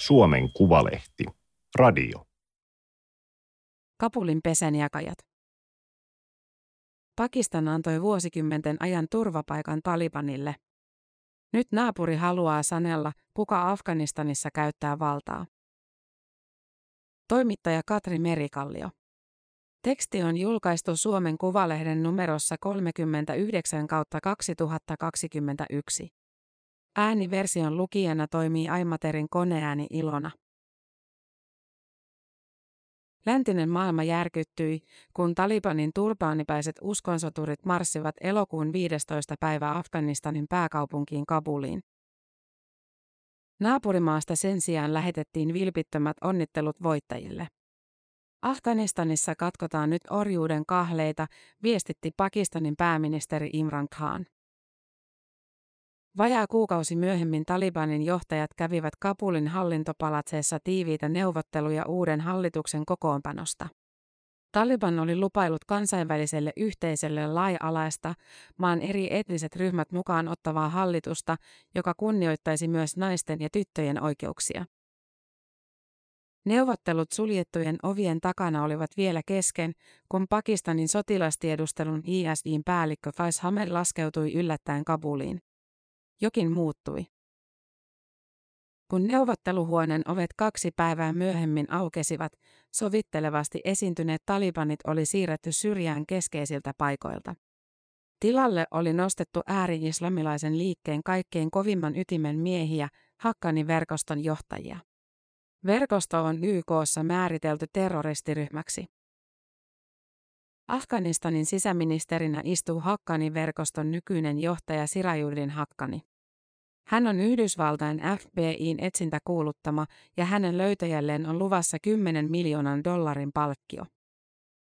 Suomen Kuvalehti. Radio. Kabulin pesänjakajat. Pakistan antoi vuosikymmenten ajan turvapaikan Talibanille. Nyt naapuri haluaa sanella, kuka Afganistanissa käyttää valtaa. Toimittaja Katri Merikallio. Teksti on julkaistu Suomen Kuvalehden numerossa 39 kautta 2021. Ääniversion lukijana toimii Aimaterin koneääni Ilona. Läntinen maailma järkyttyi, kun Talibanin turbaanipäiset uskonsoturit marssivat elokuun 15. päivä Afganistanin pääkaupunkiin Kabuliin. Naapurimaasta sen sijaan lähetettiin vilpittömät onnittelut voittajille. Afganistanissa katkotaan nyt orjuuden kahleita, viestitti Pakistanin pääministeri Imran Khan. Vajaa kuukausi myöhemmin Talibanin johtajat kävivät Kabulin hallintopalatseessa tiiviitä neuvotteluja uuden hallituksen kokoonpanosta. Taliban oli lupailut kansainväliselle yhteisölle laaja-alaista, maan eri etniset ryhmät mukaan ottavaa hallitusta, joka kunnioittaisi myös naisten ja tyttöjen oikeuksia. Neuvottelut suljettujen ovien takana olivat vielä kesken, kun Pakistanin sotilastiedustelun ISIin päällikkö Faiz Hamed laskeutui yllättäen Kabuliin. Jokin muuttui. Kun neuvotteluhuoneen ovet kaksi päivää myöhemmin aukesivat, sovittelevasti esiintyneet talibanit oli siirretty syrjään keskeisiltä paikoilta. Tilalle oli nostettu ääri-islamilaisen liikkeen kaikkein kovimman ytimen miehiä, Hakkani-verkoston johtajia. Verkosto on YKssa määritelty terroristiryhmäksi. Afganistanin sisäministerinä istuu Hakkani-verkoston nykyinen johtaja Sirajudin Hakkani. Hän on Yhdysvaltain FBIin etsintä kuuluttama ja hänen löytäjälleen on luvassa 10 miljoonan dollarin palkkio.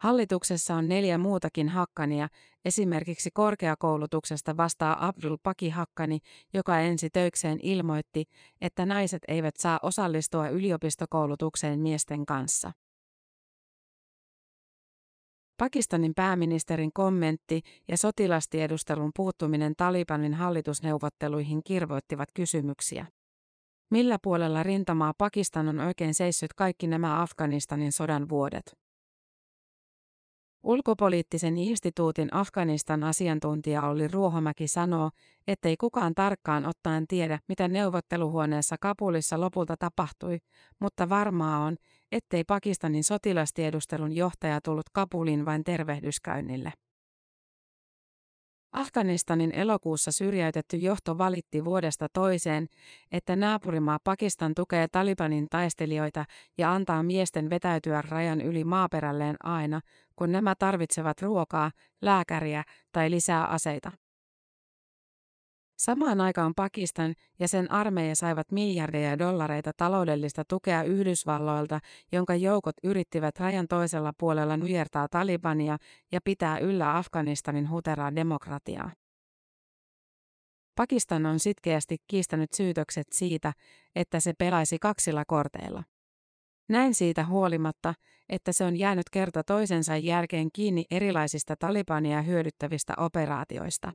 Hallituksessa on neljä muutakin hakkania, esimerkiksi korkeakoulutuksesta vastaa Abdul Paki Hakkani, joka ensi töikseen ilmoitti, että naiset eivät saa osallistua yliopistokoulutukseen miesten kanssa. Pakistanin pääministerin kommentti ja sotilastiedustelun puuttuminen Talibanin hallitusneuvotteluihin kirvoittivat kysymyksiä. Millä puolella rintamaa Pakistan on oikein seissyt kaikki nämä Afganistanin sodan vuodet? Ulkopoliittisen instituutin Afganistan asiantuntija Olli Ruohomäki sanoo, ettei kukaan tarkkaan ottaen tiedä, mitä neuvotteluhuoneessa Kapulissa lopulta tapahtui, mutta varmaa on, ettei Pakistanin sotilastiedustelun johtaja tullut Kabuliin vain tervehdyskäynnille. Afganistanin elokuussa syrjäytetty johto valitti vuodesta toiseen, että naapurimaa Pakistan tukee Talibanin taistelijoita ja antaa miesten vetäytyä rajan yli maaperälleen aina, kun nämä tarvitsevat ruokaa, lääkäriä tai lisää aseita. Samaan aikaan Pakistan ja sen armeija saivat miljardeja dollareita taloudellista tukea Yhdysvalloilta, jonka joukot yrittivät rajan toisella puolella nujertaa Talibania ja pitää yllä Afganistanin huteraa demokratiaa. Pakistan on sitkeästi kiistänyt syytökset siitä, että se pelaisi kaksilla korteilla. Näin siitä huolimatta, että se on jäänyt kerta toisensa jälkeen kiinni erilaisista Talibania hyödyttävistä operaatioista.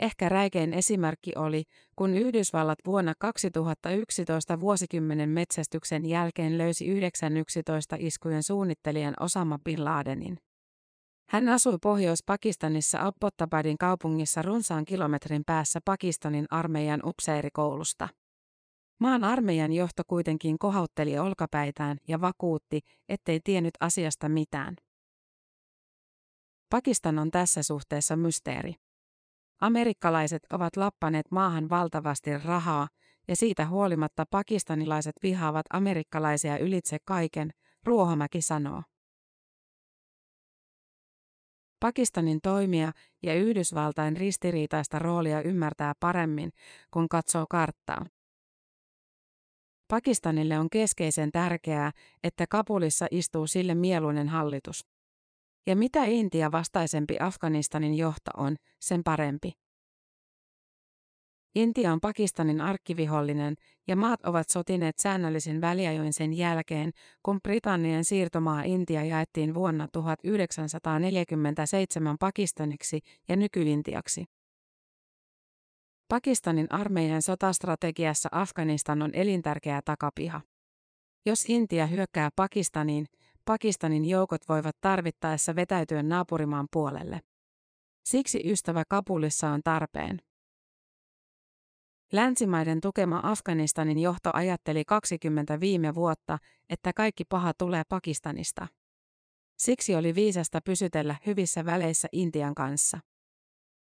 Ehkä räikein esimerkki oli, kun Yhdysvallat vuonna 2011 vuosikymmenen metsästyksen jälkeen löysi 911 iskujen suunnittelijan Osama Bin Ladenin. Hän asui Pohjois-Pakistanissa Abbottabadin kaupungissa runsaan kilometrin päässä Pakistanin armeijan upseerikoulusta. Maan armeijan johto kuitenkin kohautteli olkapäitään ja vakuutti, ettei tiennyt asiasta mitään. Pakistan on tässä suhteessa mysteeri. Amerikkalaiset ovat lappaneet maahan valtavasti rahaa, ja siitä huolimatta pakistanilaiset vihaavat amerikkalaisia ylitse kaiken, Ruohomäki sanoo. Pakistanin toimia ja Yhdysvaltain ristiriitaista roolia ymmärtää paremmin, kun katsoo karttaa. Pakistanille on keskeisen tärkeää, että Kabulissa istuu sille mieluinen hallitus. Ja mitä Intia vastaisempi Afganistanin johto on, sen parempi. Intia on Pakistanin arkkivihollinen ja maat ovat sotineet säännöllisin väliajoin sen jälkeen, kun Britannian siirtomaa Intia jaettiin vuonna 1947 Pakistaniksi ja nykyintiaksi. Pakistanin armeijan sotastrategiassa Afganistan on elintärkeä takapiha. Jos Intia hyökkää Pakistaniin, Pakistanin joukot voivat tarvittaessa vetäytyä naapurimaan puolelle. Siksi ystävä Kapulissa on tarpeen. Länsimaiden tukema Afganistanin johto ajatteli 20 viime vuotta, että kaikki paha tulee Pakistanista. Siksi oli viisasta pysytellä hyvissä väleissä Intian kanssa.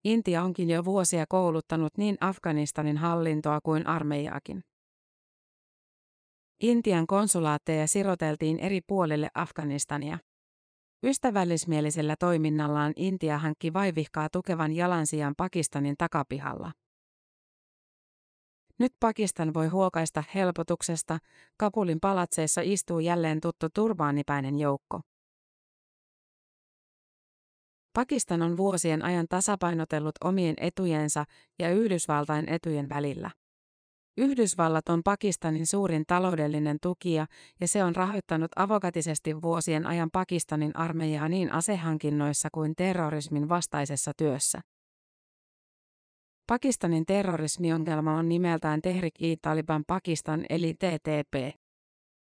Intia onkin jo vuosia kouluttanut niin Afganistanin hallintoa kuin armeijaakin. Intian konsulaatteja siroteltiin eri puolille Afganistania. Ystävällismielisellä toiminnallaan Intia hankki vaivihkaa tukevan jalansijan Pakistanin takapihalla. Nyt Pakistan voi huokaista helpotuksesta, Kabulin palatseissa istuu jälleen tuttu turbaanipäinen joukko. Pakistan on vuosien ajan tasapainotellut omien etujensa ja Yhdysvaltain etujen välillä. Yhdysvallat on Pakistanin suurin taloudellinen tukija ja se on rahoittanut avokatisesti vuosien ajan Pakistanin armeijaa niin asehankinnoissa kuin terrorismin vastaisessa työssä. Pakistanin terrorismiongelma on nimeltään Tehrik-i-Taliban Pakistan eli TTP.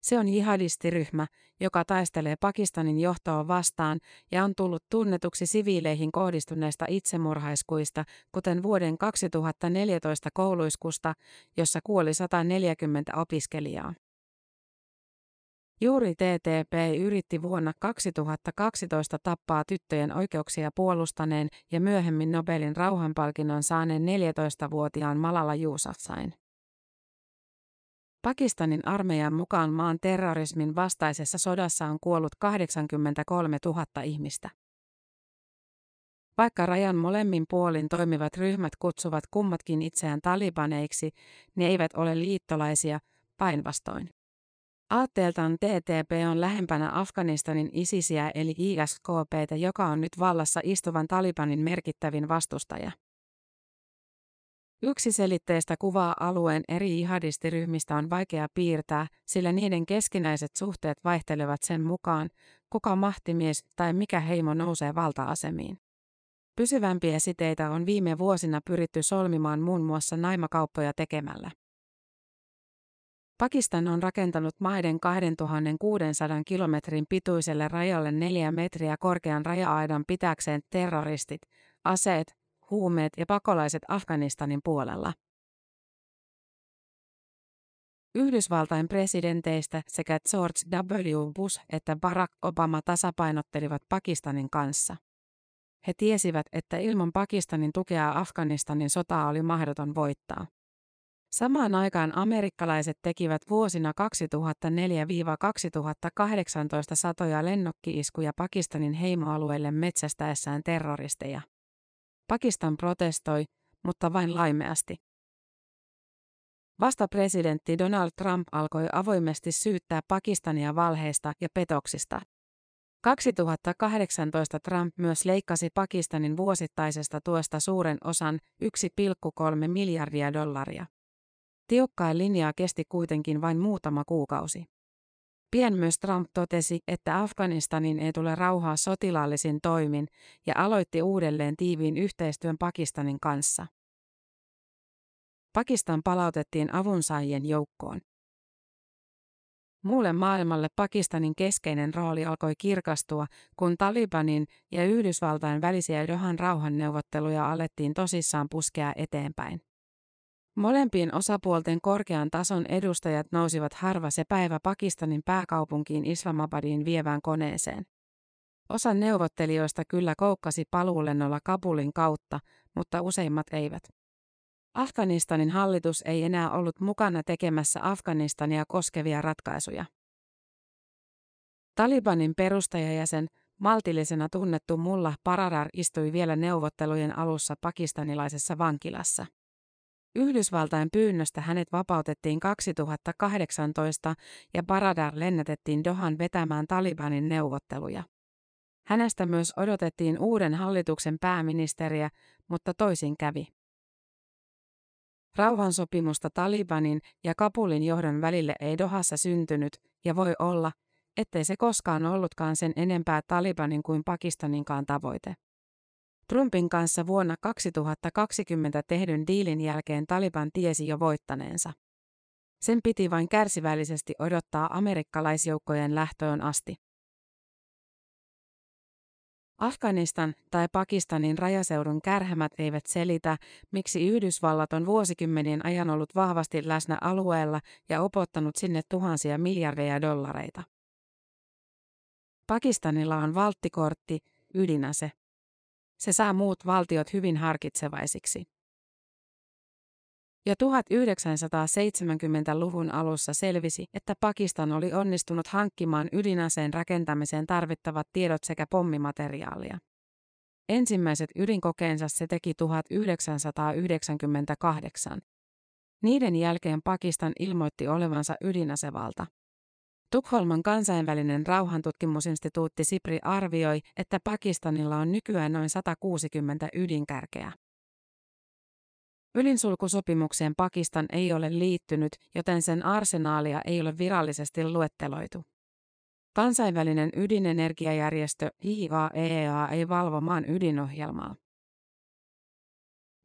Se on jihadistiryhmä, joka taistelee Pakistanin johtoa vastaan ja on tullut tunnetuksi siviileihin kohdistuneista itsemurhaiskuista, kuten vuoden 2014 kouluiskusta, jossa kuoli 140 opiskelijaa. Juuri TTP yritti vuonna 2012 tappaa tyttöjen oikeuksia puolustaneen ja myöhemmin Nobelin rauhanpalkinnon saaneen 14-vuotiaan Malala Yousafzain. Pakistanin armeijan mukaan maan terrorismin vastaisessa sodassa on kuollut 83 000 ihmistä. Vaikka rajan molemmin puolin toimivat ryhmät kutsuvat kummatkin itseään talibaneiksi, ne eivät ole liittolaisia, päinvastoin. Aatteeltaan TTP on lähempänä Afganistanin ISISiä eli ISKPtä, joka on nyt vallassa istuvan Talibanin merkittävin vastustaja. Yksiselitteistä kuvaa alueen eri jihadistiryhmistä on vaikea piirtää, sillä niiden keskinäiset suhteet vaihtelevat sen mukaan, kuka mahtimies tai mikä heimo nousee valta-asemiin. Pysyvämpiä siteitä on viime vuosina pyritty solmimaan muun muassa naimakauppoja tekemällä. Pakistan on rakentanut maiden 2600 kilometrin pituiselle rajalle neljä metriä korkean raja-aidan pitäkseen terroristit, aseet, huumeet ja pakolaiset Afganistanin puolella. Yhdysvaltain presidenteistä sekä George W. Bush että Barack Obama tasapainottelivat Pakistanin kanssa. He tiesivät, että ilman Pakistanin tukea Afganistanin sotaa oli mahdoton voittaa. Samaan aikaan amerikkalaiset tekivät vuosina 2004-2018 satoja lennokkiiskuja Pakistanin heimoalueille metsästäessään terroristeja. Pakistan protestoi, mutta vain laimeasti. Vasta presidentti Donald Trump alkoi avoimesti syyttää Pakistania valheista ja petoksista. 2018 Trump myös leikkasi Pakistanin vuosittaisesta tuesta suuren osan 1,3 miljardia dollaria. Tiukkaa linjaa kesti kuitenkin vain muutama kuukausi. Pian myös Trump totesi, että Afganistanin ei tule rauhaa sotilaallisin toimin ja aloitti uudelleen tiiviin yhteistyön Pakistanin kanssa. Pakistan palautettiin avunsaajien joukkoon. Muulle maailmalle Pakistanin keskeinen rooli alkoi kirkastua, kun Talibanin ja Yhdysvaltain välisiä Dohan rauhanneuvotteluja alettiin tosissaan puskea eteenpäin. Molempien osapuolten korkean tason edustajat nousivat harva se päivä Pakistanin pääkaupunkiin Islamabadiin vievään koneeseen. Osa neuvottelijoista kyllä koukkasi paluulennolla Kabulin kautta, mutta useimmat eivät. Afganistanin hallitus ei enää ollut mukana tekemässä Afganistania koskevia ratkaisuja. Talibanin perustajajäsen, maltillisena tunnettu Mullah Paradar istui vielä neuvottelujen alussa pakistanilaisessa vankilassa. Yhdysvaltain pyynnöstä hänet vapautettiin 2018 ja Baradar lennätettiin Dohan vetämään Talibanin neuvotteluja. Hänestä myös odotettiin uuden hallituksen pääministeriä, mutta toisin kävi. Rauhansopimusta Talibanin ja Kabulin johdon välille ei Dohassa syntynyt, ja voi olla, ettei se koskaan ollutkaan sen enempää Talibanin kuin Pakistaninkaan tavoite. Trumpin kanssa vuonna 2020 tehdyn diilin jälkeen Taliban tiesi jo voittaneensa. Sen piti vain kärsivällisesti odottaa amerikkalaisjoukkojen lähtöön asti. Afganistan tai Pakistanin rajaseudun kärhämät eivät selitä, miksi Yhdysvallat on vuosikymmenien ajan ollut vahvasti läsnä alueella ja opottanut sinne tuhansia miljardeja dollareita. Pakistanilla on valttikortti, ydinase. Se saa muut valtiot hyvin harkitsevaisiksi. Jo 1970-luvun alussa selvisi, että Pakistan oli onnistunut hankkimaan ydinaseen rakentamiseen tarvittavat tiedot sekä pommimateriaalia. Ensimmäiset ydinkokeensa se teki 1998. Niiden jälkeen Pakistan ilmoitti olevansa ydinasevalta. Tukholman kansainvälinen rauhantutkimusinstituutti SIPRI arvioi, että Pakistanilla on nykyään noin 160 ydinkärkeä. Ydinsulkusopimukseen Pakistan ei ole liittynyt, joten sen arsenaalia ei ole virallisesti luetteloitu. Kansainvälinen ydinenergiajärjestö IAEA ei valvo maan ydinohjelmaa.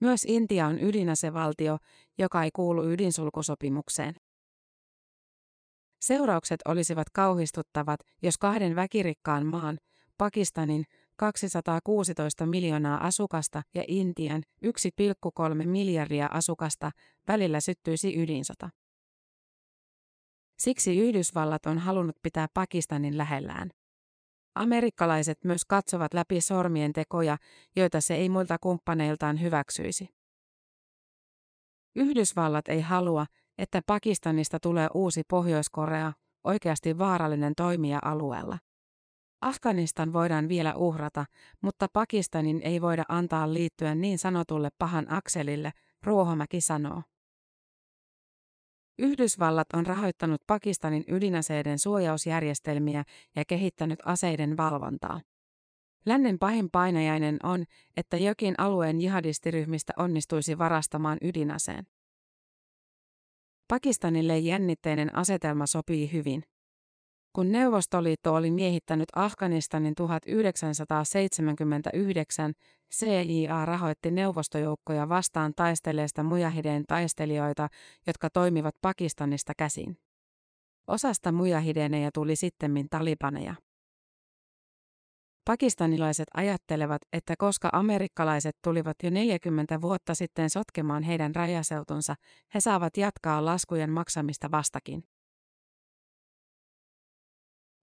Myös Intia on ydinasevaltio, joka ei kuulu ydinsulkusopimukseen. Seuraukset olisivat kauhistuttavat, jos kahden väkirikkaan maan, Pakistanin, 216 miljoonaa asukasta ja Intian 1,3 miljardia asukasta välillä syttyisi ydinsota. Siksi Yhdysvallat on halunnut pitää Pakistanin lähellään. Amerikkalaiset myös katsovat läpi sormien tekoja, joita se ei muilta kumppaneiltaan hyväksyisi. Yhdysvallat ei halua, että Pakistanista tulee uusi Pohjois-Korea, oikeasti vaarallinen toimija alueella. Afganistan voidaan vielä uhrata, mutta Pakistanin ei voida antaa liittyä niin sanotulle pahan akselille, Ruohomäki sanoo. Yhdysvallat on rahoittanut Pakistanin ydinaseiden suojausjärjestelmiä ja kehittänyt aseiden valvontaa. Lännen pahin painajainen on, että jokin alueen jihadistiryhmistä onnistuisi varastamaan ydinaseen. Pakistanille jännitteinen asetelma sopii hyvin. Kun Neuvostoliitto oli miehittänyt Afganistanin 1979, CIA rahoitti neuvostojoukkoja vastaan taisteleesta mujahideen taistelijoita, jotka toimivat Pakistanista käsin. Osasta mujahideneja tuli sittemmin talibaneja. Pakistanilaiset ajattelevat, että koska amerikkalaiset tulivat jo 40 vuotta sitten sotkemaan heidän rajaseutunsa, he saavat jatkaa laskujen maksamista vastakin.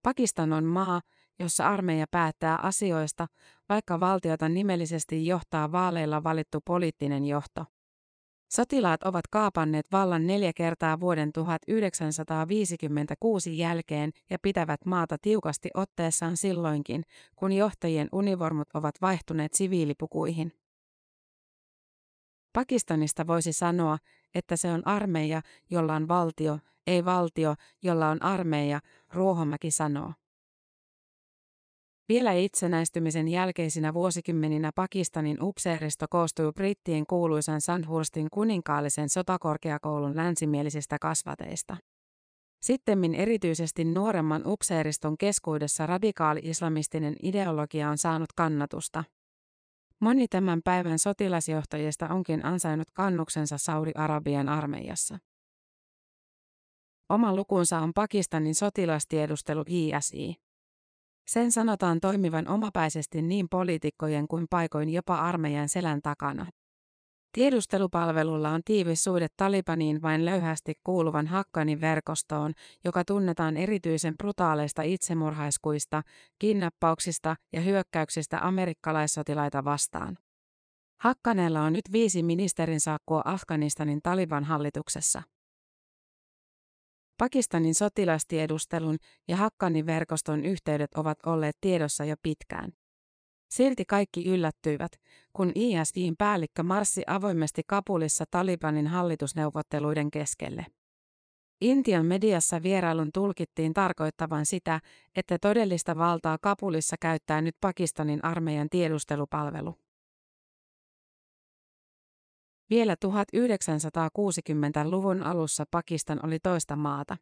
Pakistan on maa, jossa armeija päättää asioista, vaikka valtiota nimellisesti johtaa vaaleilla valittu poliittinen johto. Sotilaat ovat kaapanneet vallan neljä kertaa vuoden 1956 jälkeen ja pitävät maata tiukasti otteessaan silloinkin, kun johtajien univormut ovat vaihtuneet siviilipukuihin. Pakistanista voisi sanoa, että se on armeija, jolla on valtio, ei valtio, jolla on armeija, Ruohomäki sanoo. Vielä itsenäistymisen jälkeisinä vuosikymmeninä Pakistanin upseeristo koostui brittien kuuluisan Sandhurstin kuninkaallisen sotakorkeakoulun länsimielisistä kasvateista. Sittemmin erityisesti nuoremman upseeriston keskuudessa radikaali-islamistinen ideologia on saanut kannatusta. Moni tämän päivän sotilasjohtajista onkin ansainnut kannuksensa Saudi-Arabian armeijassa. Oma lukunsa on Pakistanin sotilastiedustelu ISI. Sen sanotaan toimivan omapäisesti niin poliitikkojen kuin paikoin jopa armeijan selän takana. Tiedustelupalvelulla on tiivis suhde Talibaniin vain löyhästi kuuluvan Hakkanin verkostoon, joka tunnetaan erityisen brutaaleista itsemurhaiskuista, kidnappauksista ja hyökkäyksistä amerikkalaissotilaita vastaan. Hakkanella on nyt viisi ministerin saakkua Afganistanin Taliban hallituksessa. Pakistanin sotilastiedustelun ja Hakkanin verkoston yhteydet ovat olleet tiedossa jo pitkään. Silti kaikki yllättyivät, kun ISIin päällikkö marssi avoimesti Kapulissa Talibanin hallitusneuvotteluiden keskelle. Intian mediassa vierailun tulkittiin tarkoittavan sitä, että todellista valtaa Kapulissa käyttää nyt Pakistanin armeijan tiedustelupalvelu. Vielä 1960-luvun alussa Pakistan oli toista maata.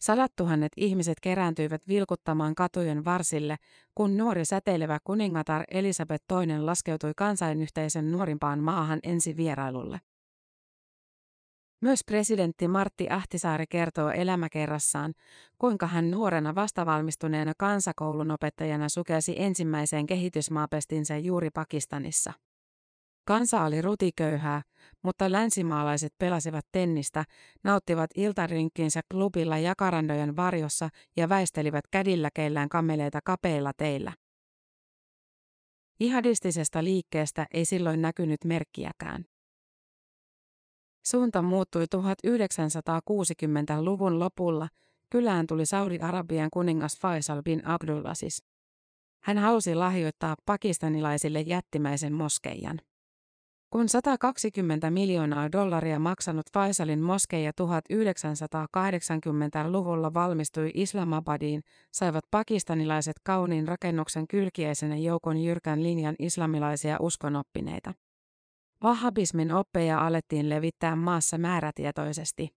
Sadat tuhannet ihmiset kerääntyivät vilkuttamaan katujen varsille, kun nuori säteilevä kuningatar Elisabeth II laskeutui kansainyhteisön nuorimpaan maahan ensi vierailulle. Myös presidentti Martti Ahtisaari kertoo elämäkerrassaan, kuinka hän nuorena vastavalmistuneena kansakoulun opettajana sukelsi ensimmäiseen kehitysmaapestinsä juuri Pakistanissa. Kansa oli rutiköyhää, mutta länsimaalaiset pelasivat tennistä, nauttivat iltarinkkinsä klubilla jakarandojen varjossa ja väistelivät kädilläkeillään kameleita kapeilla teillä. Ihadistisesta liikkeestä ei silloin näkynyt merkkiäkään. Suunta muuttui 1960-luvun lopulla, kylään tuli Saudi-Arabian kuningas Faisal bin Abdulaziz. Hän halusi lahjoittaa pakistanilaisille jättimäisen moskeijan. Kun 120 miljoonaa dollaria maksanut Faisalin moskeija 1980-luvulla valmistui Islamabadiin, saivat pakistanilaiset kauniin rakennuksen kylkiäisenä joukon jyrkän linjan islamilaisia uskonoppineita. Wahhabismin oppeja alettiin levittää maassa määrätietoisesti.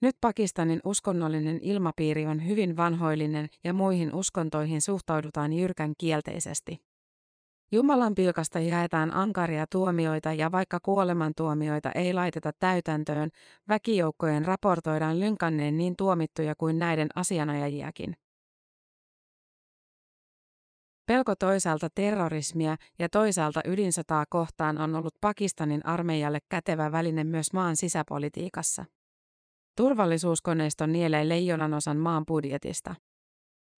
Nyt Pakistanin uskonnollinen ilmapiiri on hyvin vanhoillinen ja muihin uskontoihin suhtaudutaan jyrkän kielteisesti. Jumalan pilkasta jaetaan ankaria tuomioita ja vaikka kuolemantuomioita ei laiteta täytäntöön, väkijoukkojen raportoidaan lynkanneen niin tuomittuja kuin näiden asianajajiakin. Pelko toisaalta terrorismia ja toisaalta ydinsotaa kohtaan on ollut Pakistanin armeijalle kätevä väline myös maan sisäpolitiikassa. Turvallisuuskoneiston nielee leijonan osan maan budjetista.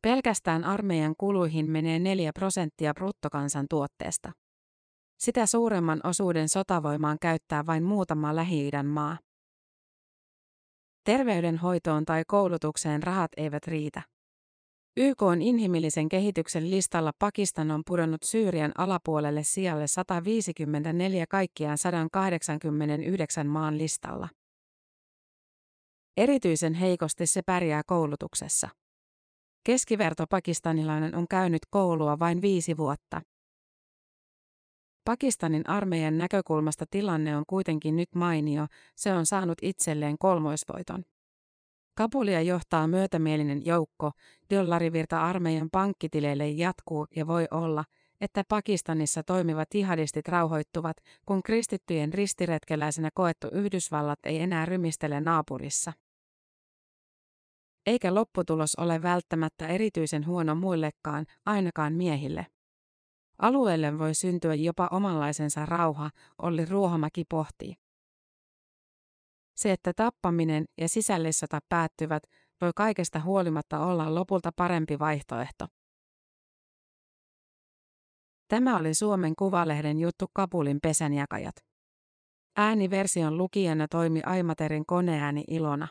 Pelkästään armeijan kuluihin menee 4 prosenttia bruttokansantuotteesta. Sitä suuremman osuuden sotavoimaan käyttää vain muutama Lähi-idän maa. Terveydenhoitoon tai koulutukseen rahat eivät riitä. YK on inhimillisen kehityksen listalla Pakistan on pudonnut Syyrian alapuolelle sijalle 154 kaikkiaan 189 maan listalla. Erityisen heikosti se pärjää koulutuksessa. Keskiverto pakistanilainen on käynyt koulua vain viisi vuotta. Pakistanin armeijan näkökulmasta tilanne on kuitenkin nyt mainio, se on saanut itselleen kolmoisvoiton. Kabulia johtaa myötämielinen joukko, dollarivirta armeijan pankkitileille jatkuu ja voi olla, että Pakistanissa toimivat jihadistit rauhoittuvat, kun kristittyjen ristiretkeläisenä koettu Yhdysvallat ei enää rymistele naapurissa. Eikä lopputulos ole välttämättä erityisen huono muillekaan, ainakaan miehille. Alueelle voi syntyä jopa omanlaisensa rauha, Olli Ruohomäki pohtii. Se, että tappaminen ja sisällissota päättyvät, voi kaikesta huolimatta olla lopulta parempi vaihtoehto. Tämä oli Suomen Kuvalehden juttu Kapulin pesänjakajat. Ääniversion lukijana toimi Aimaterin koneääni Ilona.